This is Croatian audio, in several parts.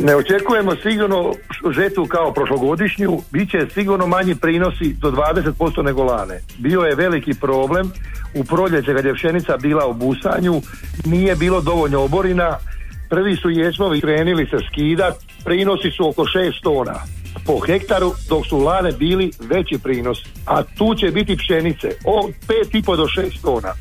Ne očekujemo sigurno žetvu kao prošlogodišnju, bit će sigurno manji prinosi do 20% nego lane. Bio je veliki problem u proljeće kad je pšenica bila u busanju, nije bilo dovoljno oborina, prvi su ječmovi krenili se skidat, prinosi su oko 6 tona. Po hektaru, dok su lane bili veći prinos, a tu će biti pšenice od 5,5 do 6 tona.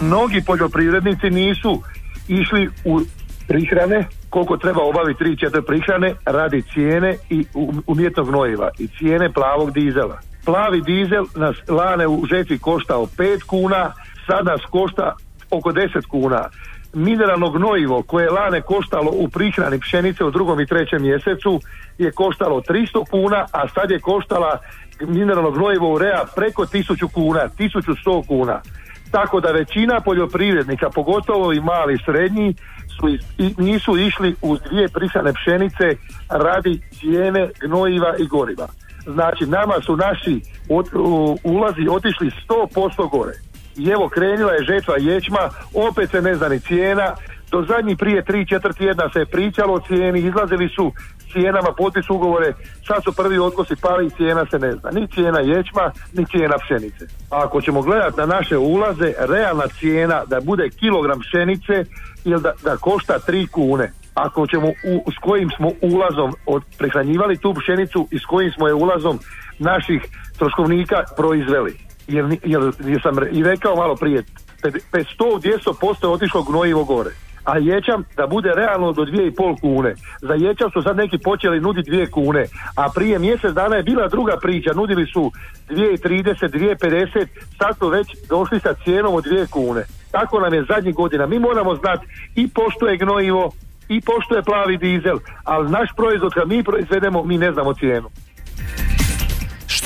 Mnogi poljoprivrednici nisu išli u prihrane, koliko treba obaviti 3-4 prihrane radi cijene i um- umjetnog gnojiva i cijene plavog dizela. Plavi dizel nas lane u žetvi koštao 5 kuna, sad nas košta oko 10 kuna. Mineralno gnojivo koje je lane koštalo u prihrani pšenice u drugom i trećem mjesecu je koštalo 300 kuna, a sad je koštala mineralno gnojivo u rea preko 1000 kuna, 1100 kuna. Tako da većina poljoprivrednika, pogotovo i mali i srednji, su i nisu išli uz dvije prisane pšenice radi cijene gnojiva i goriva. Znači nama su naši od- u- ulazi otišli 100% gore. I evo krenula je žetva ječma, opet se ne zna ni cijena, do zadnjih prije 3-4 tjedna se je pričalo o cijeni, izlazili su cijenama potpis ugovore, sad su prvi otkosi pali i cijena se ne zna. Ni cijena ječma, ni cijena pšenice. A ako ćemo gledati na naše ulaze, realna cijena da bude kilogram pšenice ili da, da košta 3 kune. Ako ćemo u, s kojim smo ulazom od, prehranjivali tu pšenicu i s kojim smo je ulazom naših troškovnika proizveli. Jer, jer, jer sam i rekao malo prije, pe- pe 100-200% je otišlo gnojivo gore. A ječam da bude realno do 2,5 kune. Za ječam su sad neki počeli nuditi 2 kune. A prije mjesec dana je bila druga priča. Nudili su 2,30, 2,50. Sad su već došli sa cijenom od 2 kune. Tako nam je zadnjih godina. Mi moramo znati i pošto je gnojivo i pošto je plavi dizel. Ali naš proizvod kad mi proizvedemo mi ne znamo cijenu.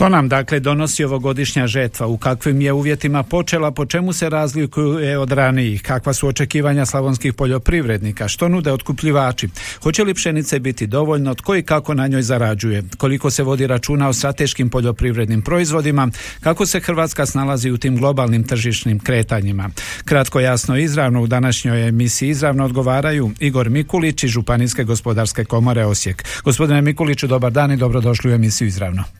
Što nam dakle donosi ovogodišnja žetva? U kakvim je uvjetima počela? Po čemu se razlikuje od ranijih? Kakva su očekivanja slavonskih poljoprivrednika? Što nude otkupljivači? Hoće li pšenice biti dovoljno? Tko i kako na njoj zarađuje? Koliko se vodi računa o strateškim poljoprivrednim proizvodima? Kako se Hrvatska snalazi u tim globalnim tržišnim kretanjima? Kratko, jasno, i izravno u današnjoj emisiji izravno odgovaraju Igor Mikulić iz Županijske gospodarske komore Osijek. Gospodine Mikuliću, dobar dan i dobrodošli u emisiju izravno.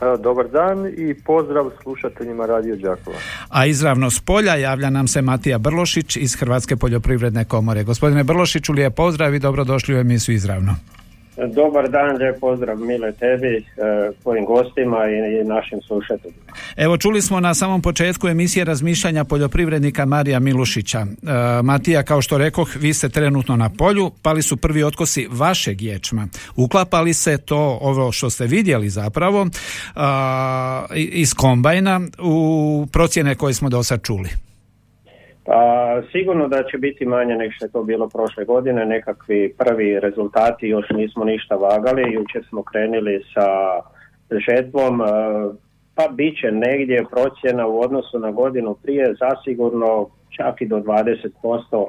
Dobar dan i pozdrav slušateljima Radio Đakova. A izravno s polja javlja nam se Matija Brlošić iz Hrvatske poljoprivredne komore. Gospodine Brlošiću, lijep pozdrav i dobrodošli u emisiju izravno. Dobar dan, lijep pozdrav Mile tebi, e, tvojim gostima i, našim slušateljima. Evo čuli smo na samom početku emisije razmišljanja poljoprivrednika Marija Milušića. E, Matija, kao što rekoh, vi ste trenutno na polju, pali su prvi otkosi vašeg ječma. Uklapali se to, ovo što ste vidjeli zapravo, i- iz kombajna u procjene koje smo do sad čuli. Pa sigurno da će biti manje nego što je to bilo prošle godine, nekakvi prvi rezultati još nismo ništa vagali, jučer smo krenuli sa žetvom, e, pa bit će negdje procjena u odnosu na godinu prije zasigurno čak i do 20%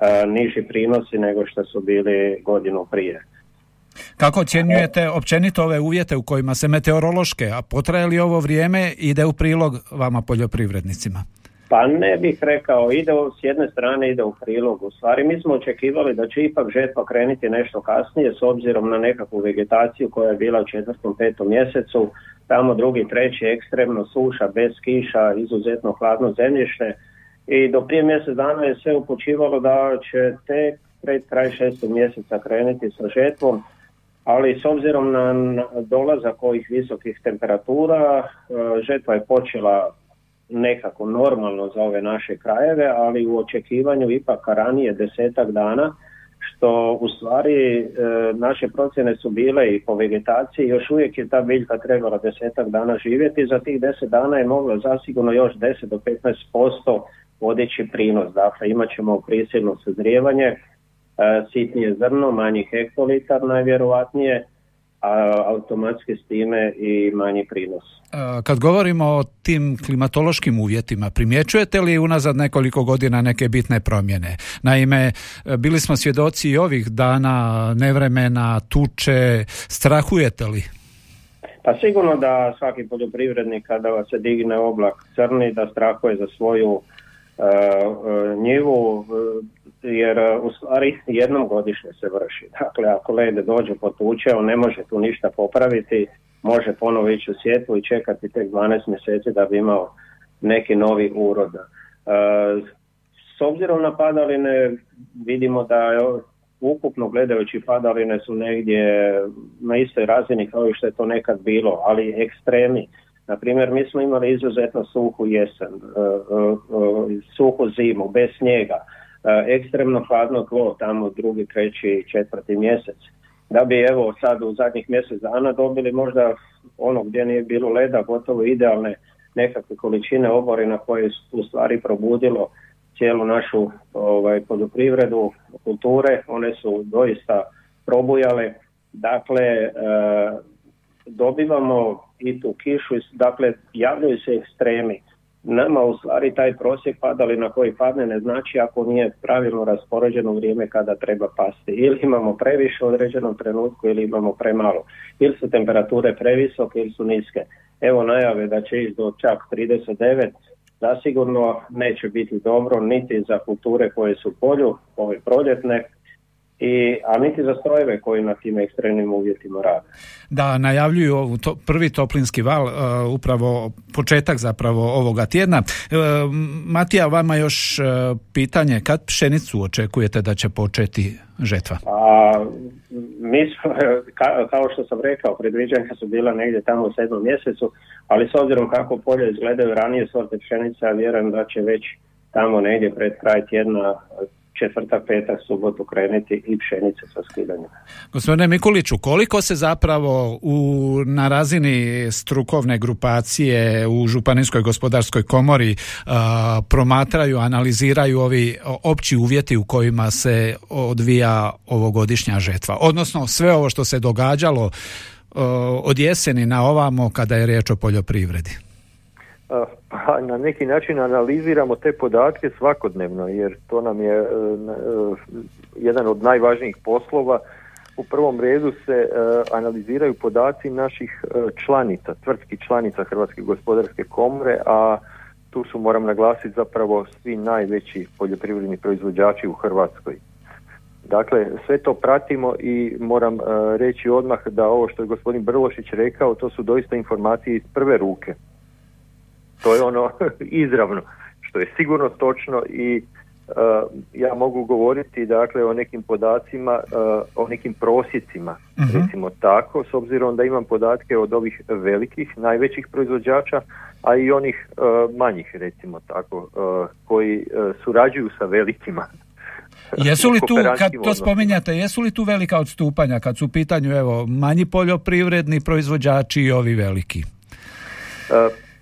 e, niži prinosi nego što su bili godinu prije. Kako ocjenjujete općenito ove uvjete u kojima se meteorološke, a potraje li ovo vrijeme, ide u prilog vama poljoprivrednicima? Pa ne bih rekao, ide s jedne strane ide u prilog. U stvari mi smo očekivali da će ipak žetva krenuti nešto kasnije s obzirom na nekakvu vegetaciju koja je bila u četvrtom, petom mjesecu, tamo drugi, treći ekstremno suša, bez kiša, izuzetno hladno zemljište. I do prije mjesec dana je sve upućivalo da će tek pred kraj šestog mjeseca krenuti sa žetvom, ali s obzirom na na dolazak ovih visokih temperatura, e, žetva je počela nekako normalno za ove naše krajeve, ali u očekivanju ipak ranije desetak dana, što u stvari e, naše procjene su bile i po vegetaciji, još uvijek je ta biljka trebala desetak dana živjeti, za tih deset dana je mogla zasigurno još 10 do 15% podići prinos, dakle imat ćemo prisilno sazrijevanje, e, sitnije zrno, manji hektolitar najvjerovatnije, a automatski s time i manji prinos. Kad govorimo o tim klimatološkim uvjetima, primjećujete li unazad nekoliko godina neke bitne promjene? Naime, bili smo svjedoci i ovih dana nevremena, tuče, strahujete li? Pa sigurno da svaki poljoprivrednik kada se digne oblak crni, da strahuje za svoju uh, njivu, jer u stvari jednom godišnje se vrši. Dakle, ako lede dođe potuče, on ne može tu ništa popraviti, može ponovo ići u sjetvu i čekati tek 12 mjeseci da bi imao neki novi urod. S obzirom na padaline vidimo da ukupno gledajući padaline su negdje na istoj razini kao i što je to nekad bilo, ali ekstremi. Na primjer, mi smo imali izuzetno suhu jesen, e, e, e, suhu zimu, bez snijega, ekstremno hladno tlo tamo drugi, treći, četvrti mjesec. Da bi evo sad u zadnjih mjesec dana dobili možda ono gdje nije bilo leda, gotovo idealne nekakve količine oborina koje su u stvari probudilo cijelu našu ovaj, poljoprivredu, kulture, one su doista probujale. Dakle, e, dobivamo i tu kišu, dakle, javljaju se ekstremi. Nama u stvari taj prosjek padali na koji padne ne znači ako nije pravilno raspoređeno vrijeme kada treba pasti. Ili imamo previše u određenom trenutku ili imamo premalo. Ili su temperature previsoke ili su niske. Evo najave da će ići do čak 39 zasigurno neće biti dobro niti za kulture koje su polju, ove proljetne, i, a niti za strojeve koji na tim ekstremnim uvjetima rade. Da, najavljuju to, prvi toplinski val, uh, upravo početak zapravo ovoga tjedna. Uh, Matija, vama još uh, pitanje, kad pšenicu očekujete da će početi žetva? A, mi smo, kao što sam rekao, predviđanja su bila negdje tamo u sedmom mjesecu, ali s obzirom kako polje izgledaju ranije sorte pšenica, vjerujem da će već tamo negdje pred kraj tjedna četvrtak, petak, subotu krenuti i pšenice sa skidanjem. Gospodine Mikuliću, koliko se zapravo u, na razini strukovne grupacije u Županijskoj gospodarskoj komori promatraju, analiziraju ovi opći uvjeti u kojima se odvija ovogodišnja žetva? Odnosno sve ovo što se događalo od jeseni na ovamo kada je riječ o poljoprivredi? Pa na neki način analiziramo te podatke svakodnevno jer to nam je e, e, jedan od najvažnijih poslova. U prvom redu se e, analiziraju podaci naših članica, tvrtki članica Hrvatske gospodarske komore, a tu su moram naglasiti zapravo svi najveći poljoprivredni proizvođači u Hrvatskoj. Dakle, sve to pratimo i moram reći odmah da ovo što je gospodin Brlošić rekao, to su doista informacije iz prve ruke. To je ono izravno, što je sigurno točno i uh, ja mogu govoriti dakle o nekim podacima, uh, o nekim prosjecima, uh recimo tako, s obzirom da imam podatke od ovih velikih, najvećih proizvođača, a i onih uh, manjih recimo tako, koji surađuju sa velikima. Jesu li tu, kad to spominjate, jesu li tu velika odstupanja kad su u pitanju evo, manji poljoprivredni proizvođači i ovi veliki?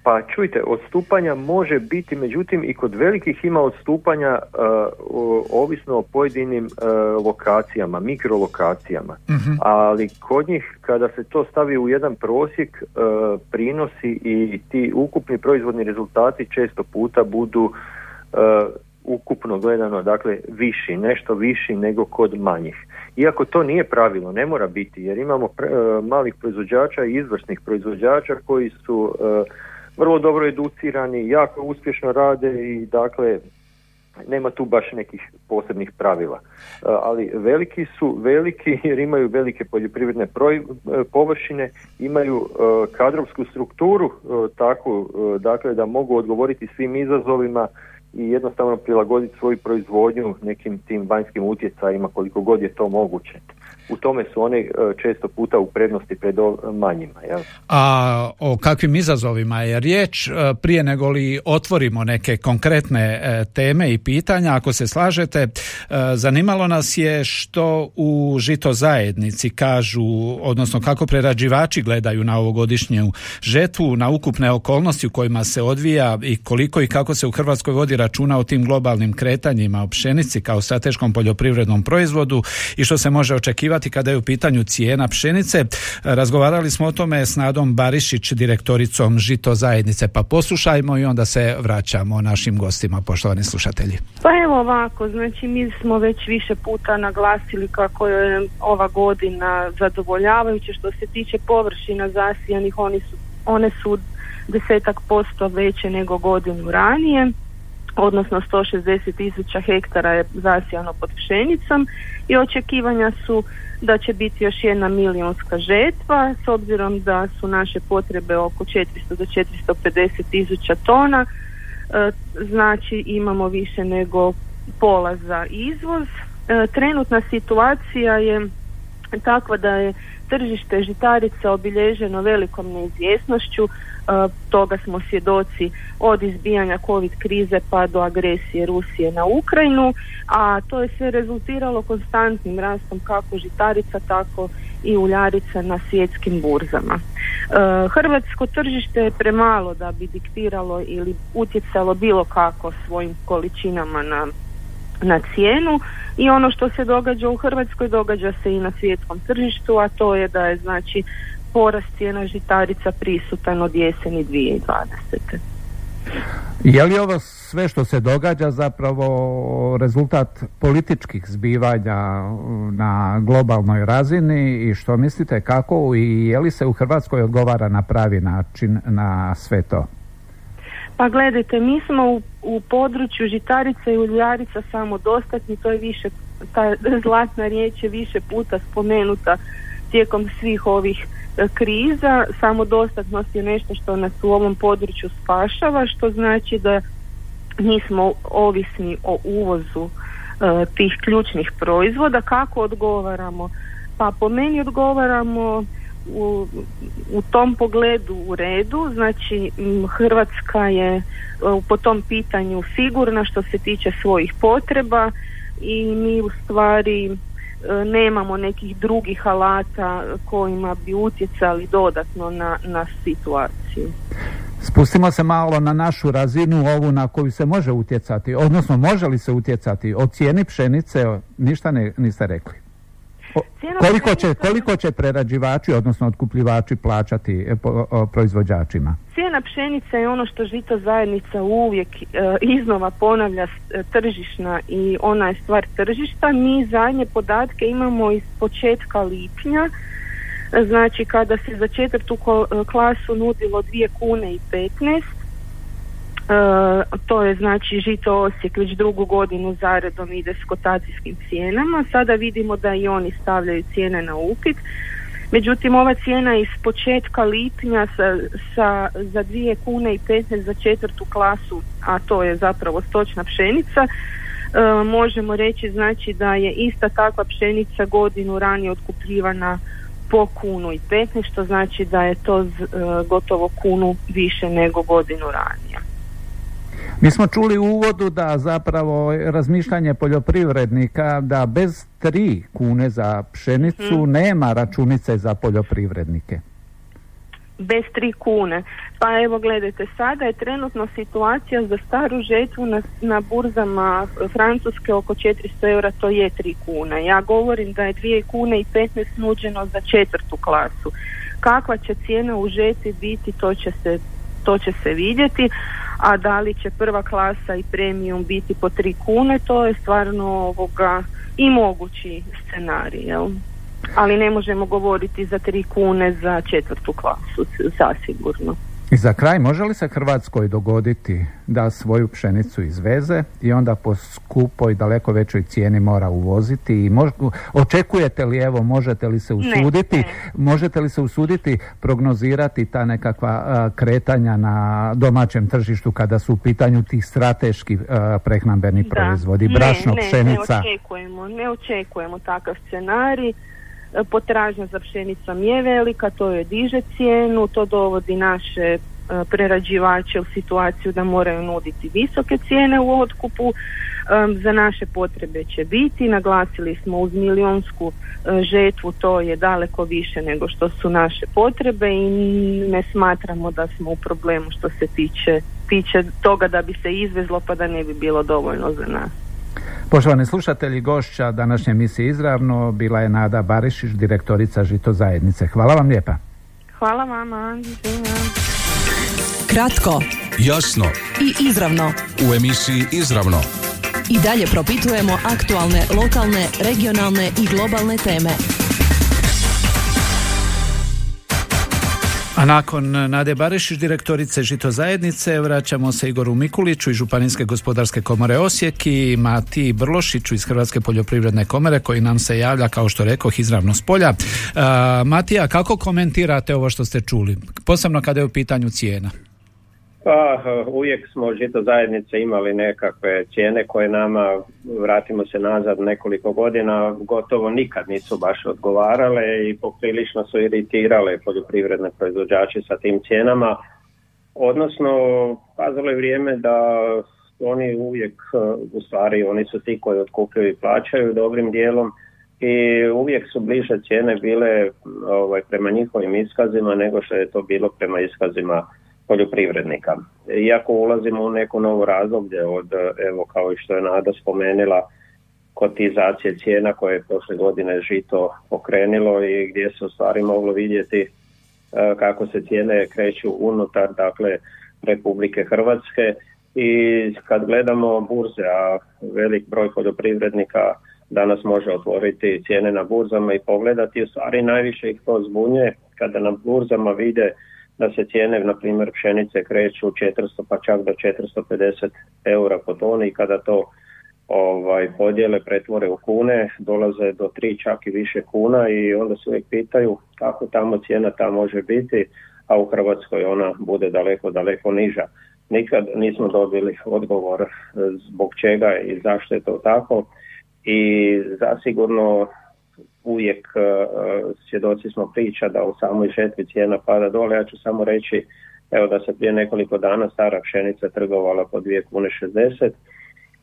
Pa čujte, odstupanja može biti, međutim i kod velikih ima odstupanja uh, ovisno o pojedinim uh, lokacijama, mikrolokacijama. uh Ali kod njih kada se to stavi u jedan prosjek, uh, prinosi i ti ukupni proizvodni rezultati često puta budu ukupno gledano, dakle viši, nešto viši nego kod manjih. Iako to nije pravilo, ne mora biti, jer imamo malih proizvođača i izvrsnih proizvođača koji su vrlo dobro educirani, jako uspješno rade i dakle nema tu baš nekih posebnih pravila. E, ali veliki su veliki jer imaju velike poljoprivredne e, površine, imaju e, kadrovsku strukturu takvu dakle da mogu odgovoriti svim izazovima i jednostavno prilagoditi svoju proizvodnju nekim tim vanjskim utjecajima koliko god je to moguće u tome su oni e, često puta u prednosti pred manjima. Jel? A o kakvim izazovima je riječ e, prije nego li otvorimo neke konkretne e, teme i pitanja, ako se slažete, zanimalo nas je što u žito zajednici kažu, odnosno kako prerađivači gledaju na ovogodišnju žetvu, na ukupne okolnosti u kojima se odvija i koliko i kako se u Hrvatskoj vodi računa o tim globalnim kretanjima o pšenici kao strateškom poljoprivrednom proizvodu i što se može očekivati kada je u pitanju cijena pšenice. Razgovarali smo o tome s Nadom Barišić, direktoricom Žito zajednice, pa poslušajmo i onda se vraćamo našim gostima, poštovani slušatelji. Pa evo ovako, znači mi smo već više puta naglasili kako je ova godina zadovoljavajuća što se tiče površina zasijanih, oni su, one su desetak posto veće nego godinu ranije odnosno 160 tisuća hektara je zasijano pod pšenicom i očekivanja su da će biti još jedna milijunska žetva s obzirom da su naše potrebe oko 400 do 450 tisuća tona e, znači imamo više nego pola za izvoz. E, trenutna situacija je takva da je tržište žitarica obilježeno velikom neizvjesnošću E, toga smo svjedoci od izbijanja covid krize pa do agresije Rusije na Ukrajinu, a to je sve rezultiralo konstantnim rastom kako žitarica tako i uljarica na svjetskim burzama. E, hrvatsko tržište je premalo da bi diktiralo ili utjecalo bilo kako svojim količinama na na cijenu i ono što se događa u Hrvatskoj događa se i na svjetskom tržištu, a to je da je znači porast cijena žitarica prisutan od jeseni 2020. Je li ovo sve što se događa zapravo rezultat političkih zbivanja na globalnoj razini i što mislite kako i je li se u Hrvatskoj odgovara na pravi način na sve to? Pa gledajte, mi smo u, u području žitarica i uljarica samodostatni, to je više, ta zlatna riječ je više puta spomenuta tijekom svih ovih E, kriza, samodostatnost je nešto što nas u ovom području spašava, što znači da nismo ovisni o uvozu e, tih ključnih proizvoda. Kako odgovaramo? Pa po meni odgovaramo u, u tom pogledu u redu, znači Hrvatska je e, po tom pitanju sigurna što se tiče svojih potreba i mi u stvari E, nemamo nekih drugih alata kojima bi utjecali dodatno na, na situaciju. Spustimo se malo na našu razinu, ovu na koju se može utjecati, odnosno može li se utjecati? O cijeni pšenice ništa ne, niste rekli. Koliko, će, koliko će prerađivači, odnosno otkupljivači plaćati e, proizvođačima? Cijena pšenice je ono što žito zajednica uvijek e, iznova ponavlja e, tržišna i ona je stvar tržišta. Mi zadnje podatke imamo iz početka lipnja, znači kada se za četvrtu klasu nudilo 2 kune i 15, E, to je znači žito Osijek već drugu godinu zaredom ide s kotacijskim cijenama. Sada vidimo da i oni stavljaju cijene na upit. Međutim, ova cijena iz početka lipnja sa, sa, za dvije kune i 15 za četvrtu klasu, a to je zapravo stočna pšenica, e, možemo reći znači da je ista takva pšenica godinu ranije otkupljivana po kunu i 15, što znači da je to e, gotovo kunu više nego godinu ranije. Mi smo čuli u uvodu da zapravo razmišljanje poljoprivrednika da bez tri kune za pšenicu hmm. nema računice za poljoprivrednike. Bez tri kune. Pa evo gledajte, sada je trenutno situacija za staru žetvu na, na burzama Francuske oko 400 eura, to je tri kune. Ja govorim da je dvije kune i 15 nuđeno za četvrtu klasu. Kakva će cijena u žetvi biti, to će se, to će se vidjeti a da li će prva klasa i premium biti po tri kune, to je stvarno ovoga i mogući scenarij, jel? Ali ne možemo govoriti za tri kune za četvrtu klasu, zasigurno. I za kraj, može li se Hrvatskoj dogoditi da svoju pšenicu izveze i onda po skupoj daleko većoj cijeni mora uvoziti? I očekujete li evo, možete li se usuditi, možete li se usuditi prognozirati ta nekakva kretanja na domaćem tržištu kada su u pitanju tih strateški prehnambeni proizvodi, brašno, pšenica? Ne očekujemo, ne očekujemo takav scenarij potražnja za pšenicom je velika, to je diže cijenu, to dovodi naše e, prerađivače u situaciju da moraju nuditi visoke cijene u otkupu. za naše potrebe će biti, naglasili smo uz milionsku e, žetvu, to je daleko više nego što su naše potrebe i ne smatramo da smo u problemu što se tiče, tiče toga da bi se izvezlo pa da ne bi bilo dovoljno za nas. Poštovani slušatelji, gošća današnje emisije izravno bila je Nada Barišić, direktorica Žito zajednice. Hvala vam lijepa. Hvala vama. Kratko Jasno i izravno. u emisiji Izravno. I dalje propitujemo aktualne, lokalne, regionalne i globalne teme. A nakon Nade Barišić, direktorice Žito zajednice, vraćamo se Igoru Mikuliću iz Županijske gospodarske komore Osijek i Mati Brlošiću iz Hrvatske poljoprivredne komore koji nam se javlja, kao što rekoh, izravno s polja. A, Matija, kako komentirate ovo što ste čuli? Posebno kada je u pitanju cijena. Pa uvijek smo žito zajednice imali nekakve cijene koje nama, vratimo se nazad nekoliko godina, gotovo nikad nisu baš odgovarale i poprilično su iritirale poljoprivredne proizvođače sa tim cijenama. Odnosno, kazalo je vrijeme da oni uvijek, u stvari, oni su ti koji otkupljuju i plaćaju dobrim dijelom i uvijek su bliže cijene bile ovaj, prema njihovim iskazima nego što je to bilo prema iskazima poljoprivrednika. Iako ulazimo u neko novo razdoblje od, evo kao i što je Nada spomenula, kotizacije cijena koje je prošle godine žito pokrenilo i gdje se u stvari moglo vidjeti e, kako se cijene kreću unutar dakle Republike Hrvatske i kad gledamo burze, a velik broj poljoprivrednika danas može otvoriti cijene na burzama i pogledati, u stvari najviše ih to zbunje kada na burzama vide da se cijene, na primjer, pšenice kreću 400 pa čak do 450 eura po toni. I kada to ovaj, podijele, pretvore u kune, dolaze do tri čak i više kuna. I onda se uvijek pitaju kako tamo cijena ta može biti, a u Hrvatskoj ona bude daleko, daleko niža. Nikad nismo dobili odgovor zbog čega i zašto je to tako. I zasigurno uvijek uh, svjedoci smo priča da u samoj žetvi cijena pada dole. Ja ću samo reći evo da se prije nekoliko dana stara pšenica trgovala po 2 kune 60,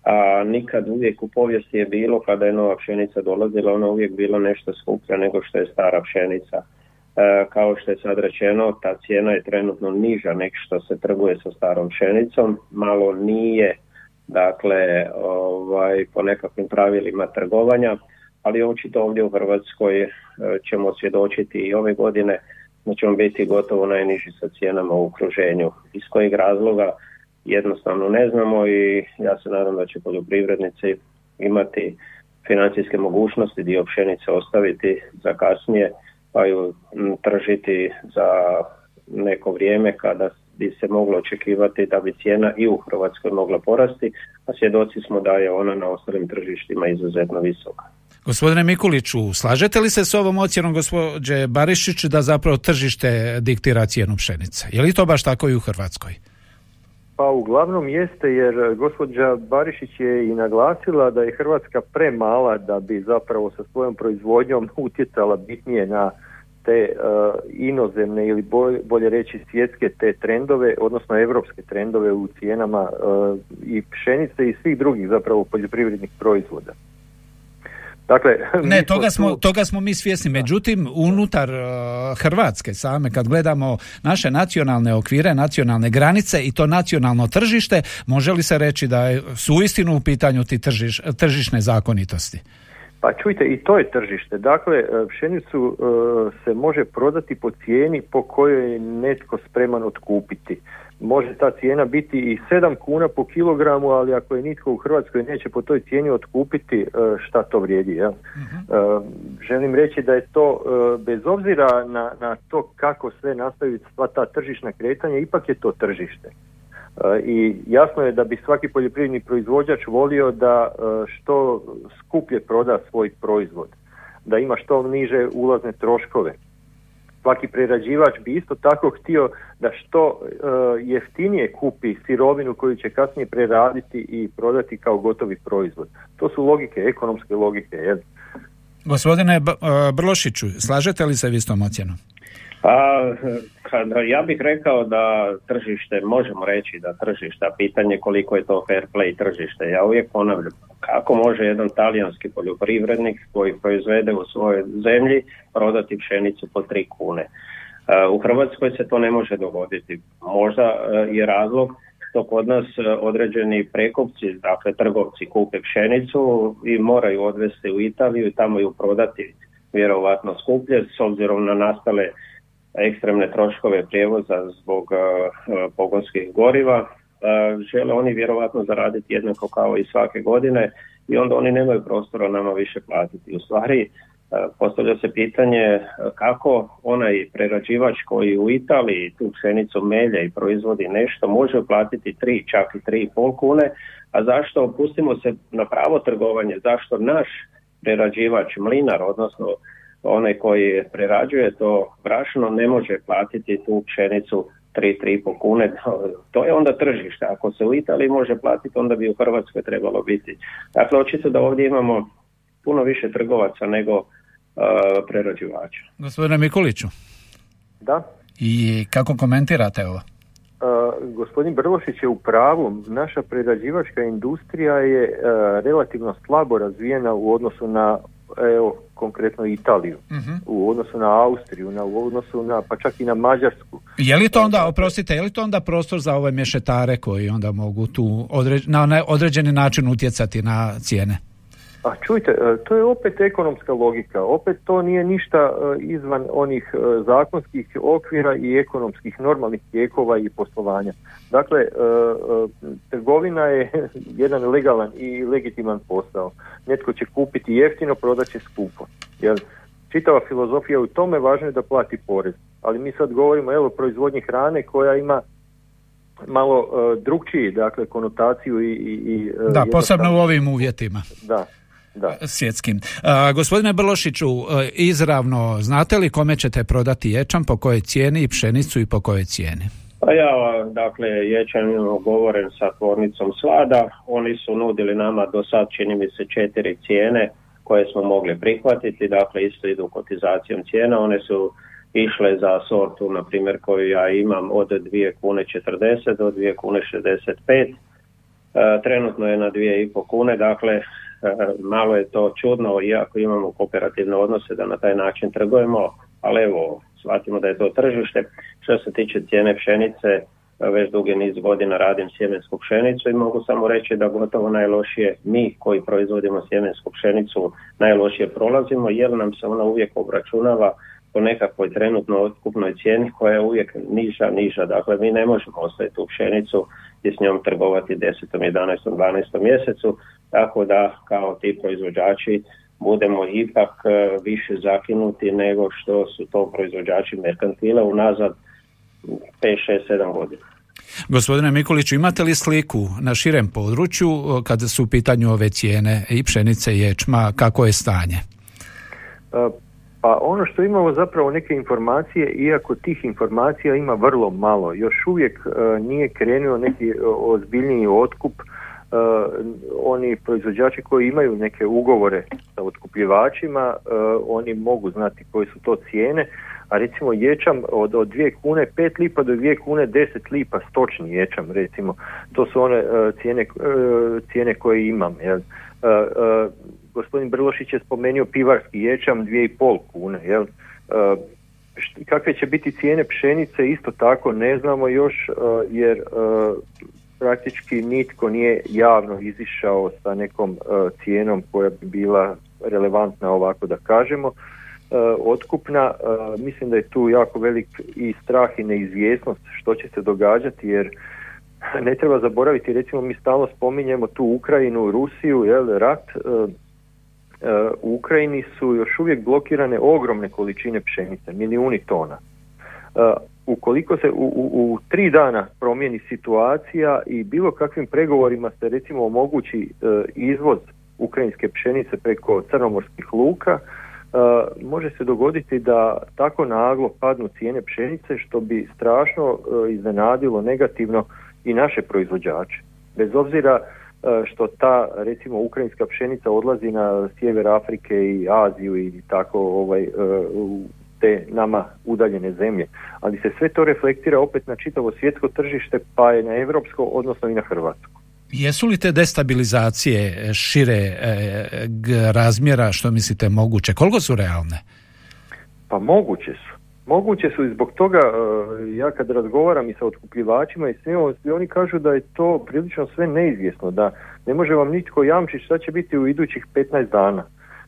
a nikad uvijek u povijesti je bilo kada je nova pšenica dolazila, ona uvijek bila nešto skuplja nego što je stara pšenica. E, kao što je sad rečeno, ta cijena je trenutno niža nek što se trguje sa starom pšenicom, malo nije dakle ovaj, po nekakvim pravilima trgovanja, ali očito ovdje u Hrvatskoj e, ćemo svjedočiti i ove godine da ćemo biti gotovo najniži sa cijenama u okruženju. Iz kojeg razloga jednostavno ne znamo i ja se nadam da će poljoprivrednici imati financijske mogućnosti dio pšenice ostaviti za kasnije pa ju tržiti za neko vrijeme kada bi se moglo očekivati da bi cijena i u Hrvatskoj mogla porasti, a svjedoci smo da je ona na ostalim tržištima izuzetno visoka. Gospodine Mikuliću, slažete li se s ovom ocjenom gospođe Barišić da zapravo tržište diktira cijenu pšenice? Je li to baš tako i u Hrvatskoj? Pa uglavnom jeste jer gospođa Barišić je i naglasila da je Hrvatska premala da bi zapravo sa svojom proizvodnjom utjecala bitnije na te uh, inozemne ili bolje, bolje reći svjetske te trendove, odnosno europske trendove u cijenama uh, i pšenice i svih drugih zapravo poljoprivrednih proizvoda. Dakle, ne, toga smo, toga smo mi svjesni. Međutim, unutar uh, Hrvatske same, kad gledamo naše nacionalne okvire, nacionalne granice i to nacionalno tržište, može li se reći da su uistinu u pitanju ti tržiš, tržišne zakonitosti? Pa čujte, i to je tržište. Dakle, e, pšenicu uh, se može prodati po cijeni po kojoj je netko spreman otkupiti može ta cijena biti i 7 kuna po kilogramu, ali ako je nitko u Hrvatskoj neće po toj cijeni otkupiti, e, šta to vrijedi. Ja? uh Želim reći da je to, e, bez obzira na, na to kako sve nastavi sva ta tržišna kretanja, ipak je to tržište. I jasno je da bi svaki poljoprivredni proizvođač volio da što skuplje proda svoj proizvod, da ima što niže ulazne troškove svaki prerađivač bi isto tako htio da što uh, jeftinije kupi sirovinu koju će kasnije preraditi i prodati kao gotovi proizvod. To su logike, ekonomske logike. Gospodine e, Brlošiću, slažete li se vi s tom ocjenom? Pa, kada ja bih rekao da tržište, možemo reći da tržište, a pitanje koliko je to fair play tržište. Ja uvijek ponavljam, kako može jedan talijanski poljoprivrednik koji proizvede u svojoj zemlji prodati pšenicu po tri kune. E, u Hrvatskoj se to ne može dogoditi. Možda e, je razlog to kod nas određeni prekupci, dakle trgovci kupe pšenicu i moraju odvesti u Italiju i tamo ju prodati vjerovatno skuplje s obzirom na nastale ekstremne troškove prijevoza zbog pogonskih goriva. Žele oni vjerovatno zaraditi jednako kao i svake godine i onda oni nemaju prostora nama više platiti. U stvari postavlja se pitanje kako onaj prerađivač koji u Italiji tu pšenicu melje i proizvodi nešto može platiti tri, čak i tri i pol kune, a zašto opustimo se na pravo trgovanje, zašto naš prerađivač, mlinar, odnosno onaj koji prerađuje to brašno ne može platiti tu pšenicu 3-3,5 kune, to je onda tržište. Ako se u Italiji može platiti, onda bi u Hrvatskoj trebalo biti. Dakle, očito da ovdje imamo puno više trgovaca nego uh, prerađivača. Gospodine Mikuliću. Da. I kako komentirate ovo? Uh, gospodin Brlošić je u pravu. Naša prerađivačka industrija je uh, relativno slabo razvijena u odnosu na evo, konkretno Italiju, Mhm. u odnosu na Austriju, na, u odnosu na, pa čak i na Mađarsku. Je li to onda, oprostite, je li to onda prostor za ove mješetare koji onda mogu tu određ, na određeni način utjecati na cijene? A čujte, e, to je opet ekonomska logika, opet to nije ništa e, izvan onih e, zakonskih okvira i ekonomskih normalnih tijekova i poslovanja. Dakle, trgovina je jedan legalan i legitiman posao. Netko će kupiti jeftino, prodat će skupo. Jer čitava filozofija u tome važno je da plati porez. Ali mi sad govorimo evo o proizvodnji hrane koja ima malo drugčiji, dakle, konotaciju i... i, i Da, posebno u ovim uvjetima Da, da. svjetskim. A, gospodine Brlošiću, e, izravno, znate li kome ćete prodati ječam, po kojoj cijeni i pšenicu i po kojoj cijeni? Pa ja, dakle, ječan govorim sa tvornicom Slada, oni su nudili nama do sad, čini mi se, četiri cijene koje smo mogli prihvatiti, dakle, isto idu kotizacijom cijena, one su išle za sortu, na primjer, koju ja imam od 2 kune 40 do 2 kune 65, E, trenutno je na 2,5 kune, dakle, malo je to čudno, iako imamo kooperativne odnose da na taj način trgujemo, ali evo, shvatimo da je to tržište. Što se tiče cijene pšenice, e, već dugi niz godina radim sjemensku pšenicu i mogu samo reći da gotovo najlošije mi koji proizvodimo sjemensku pšenicu najlošije prolazimo jer nam se ona uvijek obračunava po nekakvoj trenutno otkupnoj cijeni koja je uvijek niža, niža. Dakle, mi ne možemo ostaviti tu pšenicu i s njom trgovati 10. 11. 12. mjesecu, tako da kao ti proizvođači budemo ipak e, više zakinuti nego što su to proizvođači merkantila unazad 5, 6, 7 godina. Gospodine Mikuliću, imate li sliku na širem području e, kada su u pitanju ove cijene i pšenice i ječma, kako je stanje? E, Pa ono što imamo zapravo neke informacije, iako tih informacija ima vrlo malo, još uvijek e, nije krenuo neki e, ozbiljniji otkup, e, oni proizvođači koji imaju neke ugovore sa otkupljivačima, e, oni mogu znati koje su to cijene, a recimo ječam od, od 2 kune 5 lipa do 2 kune 10 lipa stočni ječam recimo, to su one e, cijene, e, cijene koje imam. Jel? Gospodin Brlošić je spomenuo pivarski ječam 2,5 kune, jel? E, kakve će biti cijene pšenice isto tako ne znamo još e, jer e, praktički nitko nije javno izišao sa nekom cijenom koja bi bila relevantna ovako da kažemo otkupna. Mislim da je tu jako velik i strah i neizvjesnost što će se događati jer ne treba zaboraviti, recimo mi stalno spominjemo tu Ukrajinu, Rusiju, jel, rat, u Ukrajini su još uvijek blokirane ogromne količine pšenice, milijuni tona. E, ukoliko se u, u, u tri dana promijeni situacija i bilo kakvim pregovorima se recimo omogući e, izvoz ukrajinske pšenice preko crnomorskih luka, e, može se dogoditi da tako naglo padnu cijene pšenice što bi strašno e, iznenadilo negativno i naše proizvođače. Bez obzira e, što ta recimo ukrajinska pšenica odlazi na sjever Afrike i Aziju i tako ovaj e, u te nama udaljene zemlje, ali se sve to reflektira opet na čitavo svjetsko tržište pa je na europsko odnosno i na hrvatsko. Jesu li te destabilizacije šire e, g- razmjera, što mislite, moguće? Koliko su realne? Pa moguće su. Moguće su i zbog toga, e, ja kad razgovaram i sa otkupljivačima i svima, svi oni kažu da je to prilično sve neizvjesno, da ne može vam nitko jamčiti šta će biti u idućih 15 dana.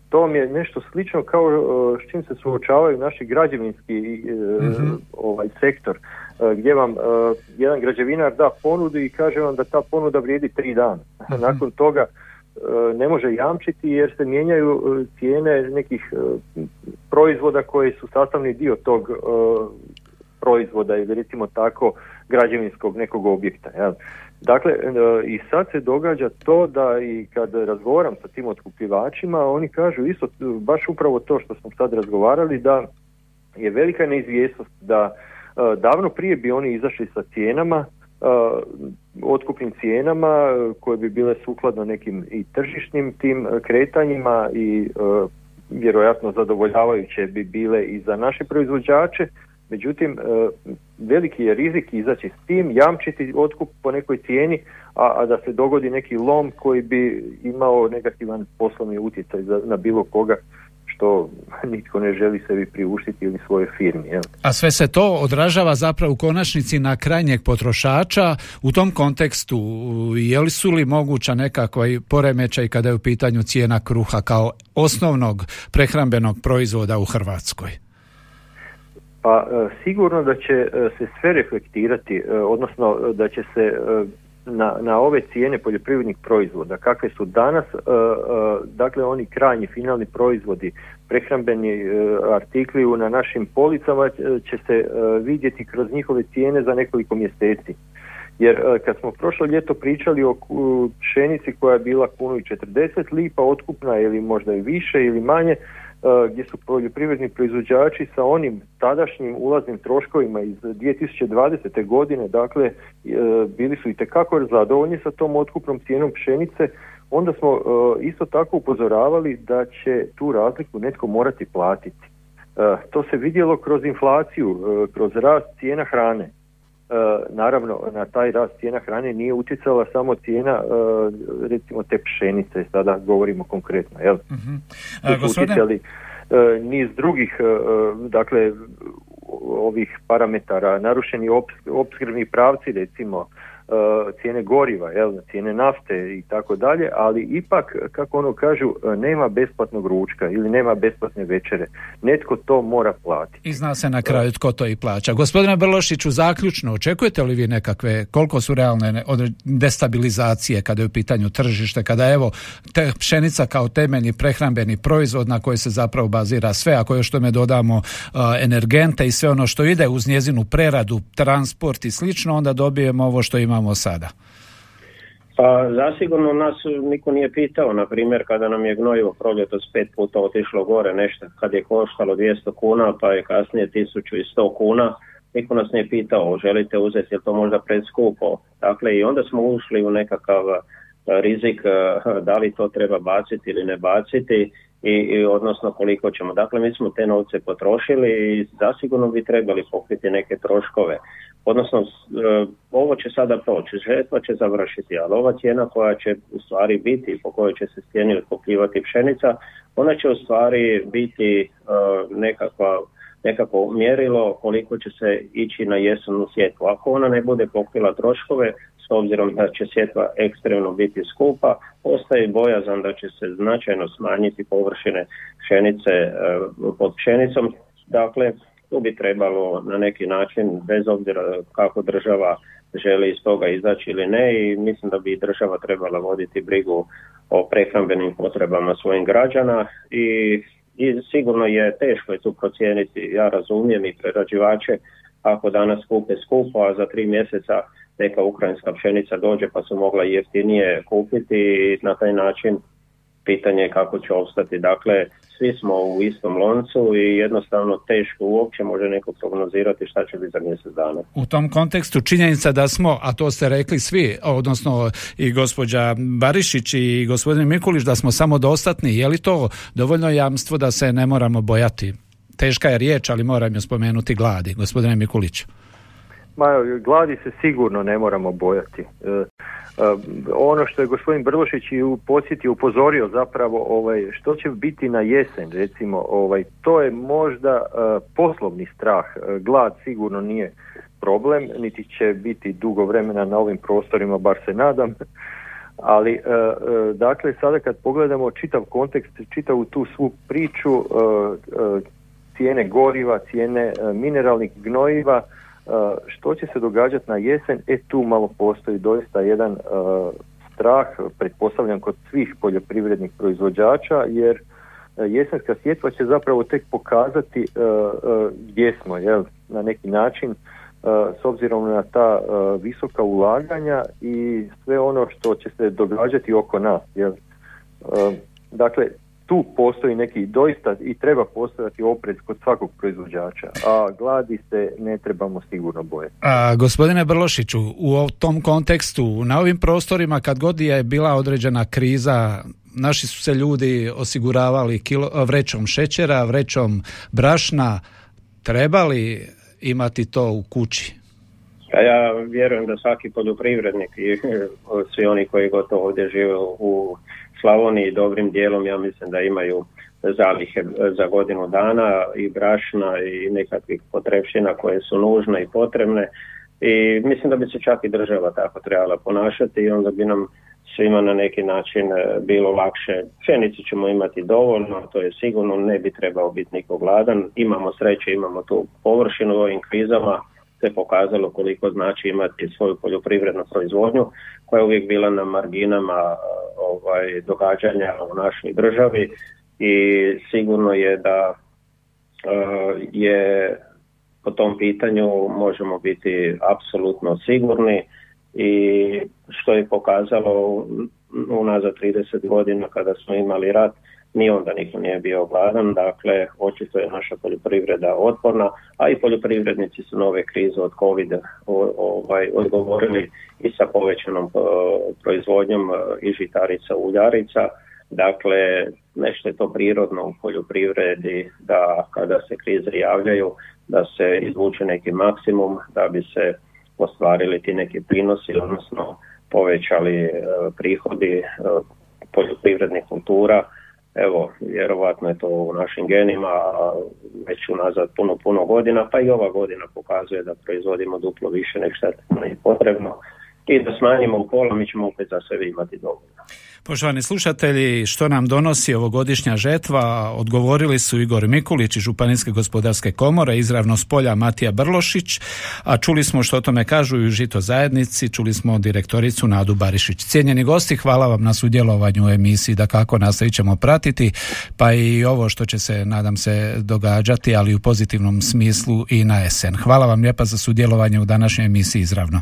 To vam je nešto slično kao e, s čim se suočavaju naši građevinski mm ovaj sektor, gdje vam jedan građevinar da ponudu i kaže vam da ta ponuda vrijedi tri dana. Mhm. Nakon toga E, ne može jamčiti jer se mijenjaju e, cijene nekih e, proizvoda koji su sastavni dio tog proizvoda ili recimo tako građevinskog nekog objekta. Ja. Dakle, i sad se događa to da i kad razgovaram sa tim otkupljivačima, oni kažu isto, baš upravo to što smo sad razgovarali, da je velika neizvjesnost da davno prije bi oni izašli sa cijenama, otkupnim cijenama koje bi bile sukladno nekim i tržišnim tim kretanjima i e, vjerojatno zadovoljavajuće bi bile i za naše proizvođače. Međutim, veliki je rizik izaći s tim, jamčiti otkup po nekoj cijeni, a, a da se dogodi neki lom koji bi imao negativan poslovni utjecaj na bilo koga što nitko ne želi sebi priuštiti ili svoje firmi. Jel? A sve se to odražava zapravo u konačnici na krajnjeg potrošača. U tom kontekstu je li su li moguća nekakva poremećaj kada je u pitanju cijena kruha kao osnovnog prehrambenog proizvoda u Hrvatskoj? Pa e, sigurno da će e, se sve reflektirati, e, odnosno da će se na, na ove cijene poljoprivrednih proizvoda kakve su danas, e, e, dakle oni krajnji finalni proizvodi, prehrambeni e, artikli na našim policama će se vidjeti kroz njihove cijene za nekoliko mjeseci. Jer kad smo prošlo ljeto pričali o pšenici koja je bila kunu i 40 lipa otkupna ili možda i više ili manje, E, gdje su poljoprivredni proizvođači sa onim tadašnjim ulaznim troškovima iz 2020. godine, dakle e, bili su i tekako zadovoljni sa tom otkupnom cijenom pšenice, onda smo e, isto tako upozoravali da će tu razliku netko morati platiti. To se vidjelo kroz inflaciju, kroz rast cijena hrane. Naravno, na taj rast cijena hrane nije utjecala samo cijena recimo te pšenice, sada govorimo konkretno. Jel? Uh-huh. Utjecali niz drugih, dakle, ovih parametara, narušeni opskrbni pravci recimo, E, cijene goriva, jel, cijene nafte i tako dalje, ali ipak, kako ono kažu, e, nema besplatnog ručka ili nema besplatne večere. Netko to mora platiti. I zna se na kraju tko to i plaća. Gospodine Brlošiću, zaključno, očekujete li vi nekakve, koliko su realne destabilizacije kada je u pitanju tržište, kada evo te pšenica kao temeljni prehrambeni proizvod na koji se zapravo bazira sve, ako još tome dodamo uh, energente i sve ono što ide uz njezinu preradu, transport i slično, onda dobijemo ovo što imamo imamo sada? Pa zasigurno nas niko nije pitao, na primjer kada nam je gnojivo s pet puta otišlo gore nešto, kad je koštalo 200 kuna pa je kasnije 1100 kuna, niko nas nije pitao želite uzeti, je to možda preskupo. Dakle i onda smo ušli u nekakav rizik da li to treba baciti ili ne baciti i, i odnosno koliko ćemo. Dakle, mi smo te novce potrošili i zasigurno bi trebali pokriti neke troškove. Odnosno, e, ovo će sada proći, žetva će završiti, ali ova cijena koja će u stvari biti, po kojoj će se cijeni otkupljivati pšenica, ona će u stvari biti e, nekakva nekako mjerilo koliko će se ići na jesenu sjetvu. Ako ona ne bude pokrila troškove, s obzirom da će sjetva ekstremno biti skupa, ostaje bojazan da će se značajno smanjiti površine pšenice e, pod pšenicom. Dakle, tu bi trebalo na neki način, bez obzira kako država želi iz toga izaći ili ne i mislim da bi država trebala voditi brigu o prehrambenim potrebama svojih građana i, i sigurno je teško je tu procijeniti, ja razumijem i prerađivače ako danas kupe skupo, a za tri mjeseca neka ukrajinska pšenica dođe pa su mogla jeftinije kupiti i na taj način pitanje je kako će ostati. Dakle, svi smo u istom loncu i jednostavno teško uopće može neko prognozirati šta će biti za mjesec dana. U tom kontekstu činjenica da smo, a to ste rekli svi, odnosno i gospođa Barišić i gospodin Mikulić, da smo samo dostatni, je li to dovoljno jamstvo da se ne moramo bojati? Teška je riječ, ali moram ju spomenuti gladi, gospodine Mikulić. Ma, gladi se sigurno ne moramo bojati. E, ono što je gospodin Brlošić i u posjeti upozorio zapravo ovaj, što će biti na jesen recimo ovaj, to je možda poslovni strah glad sigurno nije problem niti će biti dugo vremena na ovim prostorima bar se nadam ali dakle sada kad pogledamo čitav kontekst čitavu tu svu priču cijene goriva cijene mineralnih gnojiva što će se događati na jesen, e tu malo postoji doista jedan strah, pretpostavljam kod svih poljoprivrednih proizvođača, jer jesenska sjetva će zapravo tek pokazati gdje smo, jel, na neki način, s obzirom na ta visoka ulaganja i sve ono što će se događati oko nas. Jel. Dakle, tu postoji neki doista i treba postojati oprez kod svakog proizvođača, a gladi se ne trebamo sigurno bojati. A, gospodine Brlošiću, u tom kontekstu, na ovim prostorima kad god je bila određena kriza, naši su se ljudi osiguravali kilo, vrećom šećera, vrećom brašna, trebali imati to u kući? Ja, ja vjerujem da svaki poljoprivrednik i svi oni koji gotovo ovdje žive u Slavoniji dobrim dijelom ja mislim da imaju zalihe za godinu dana i brašna i nekakvih potrepština koje su nužne i potrebne i mislim da bi se čak i država tako trebala ponašati i onda bi nam svima na neki način e, bilo lakše. Pšenicu ćemo imati dovoljno, to je sigurno, ne bi trebao biti niko gladan. Imamo sreće, imamo tu površinu u ovim krizama, se pokazalo koliko znači imati svoju poljoprivrednu proizvodnju koja je uvijek bila na marginama ovaj, događanja u našoj državi i sigurno je da uh, je po tom pitanju možemo biti apsolutno sigurni i što je pokazalo unazad 30 godina kada smo imali rat ni onda niko nije bio gladan, dakle očito je naša poljoprivreda otporna, a i poljoprivrednici su nove krize od covid ovaj, odgovorili i sa povećanom proizvodnjom uh, i žitarica, uljarica, dakle nešto je to prirodno u poljoprivredi da kada se krize javljaju da se izvuče neki maksimum da bi se ostvarili ti neki prinosi, odnosno povećali uh, prihodi poljoprivrednih kultura evo, vjerovatno je to u našim genima, a već unazad puno, puno godina, pa i ova godina pokazuje da proizvodimo duplo više nek što je potrebno i da smanjimo u pola, mi ćemo opet za sebe imati dovoljno. Poštovani slušatelji, što nam donosi ovogodišnja žetva, odgovorili su Igor Mikulić iz Županijske gospodarske komore, izravno s polja Matija Brlošić, a čuli smo što o tome kažu i u Žito zajednici, čuli smo direktoricu Nadu Barišić. Cijenjeni gosti, hvala vam na sudjelovanju u emisiji, da kako nastavit ćemo pratiti, pa i ovo što će se, nadam se, događati, ali u pozitivnom smislu i na jesen. Hvala vam lijepa za sudjelovanje u današnjoj emisiji izravno.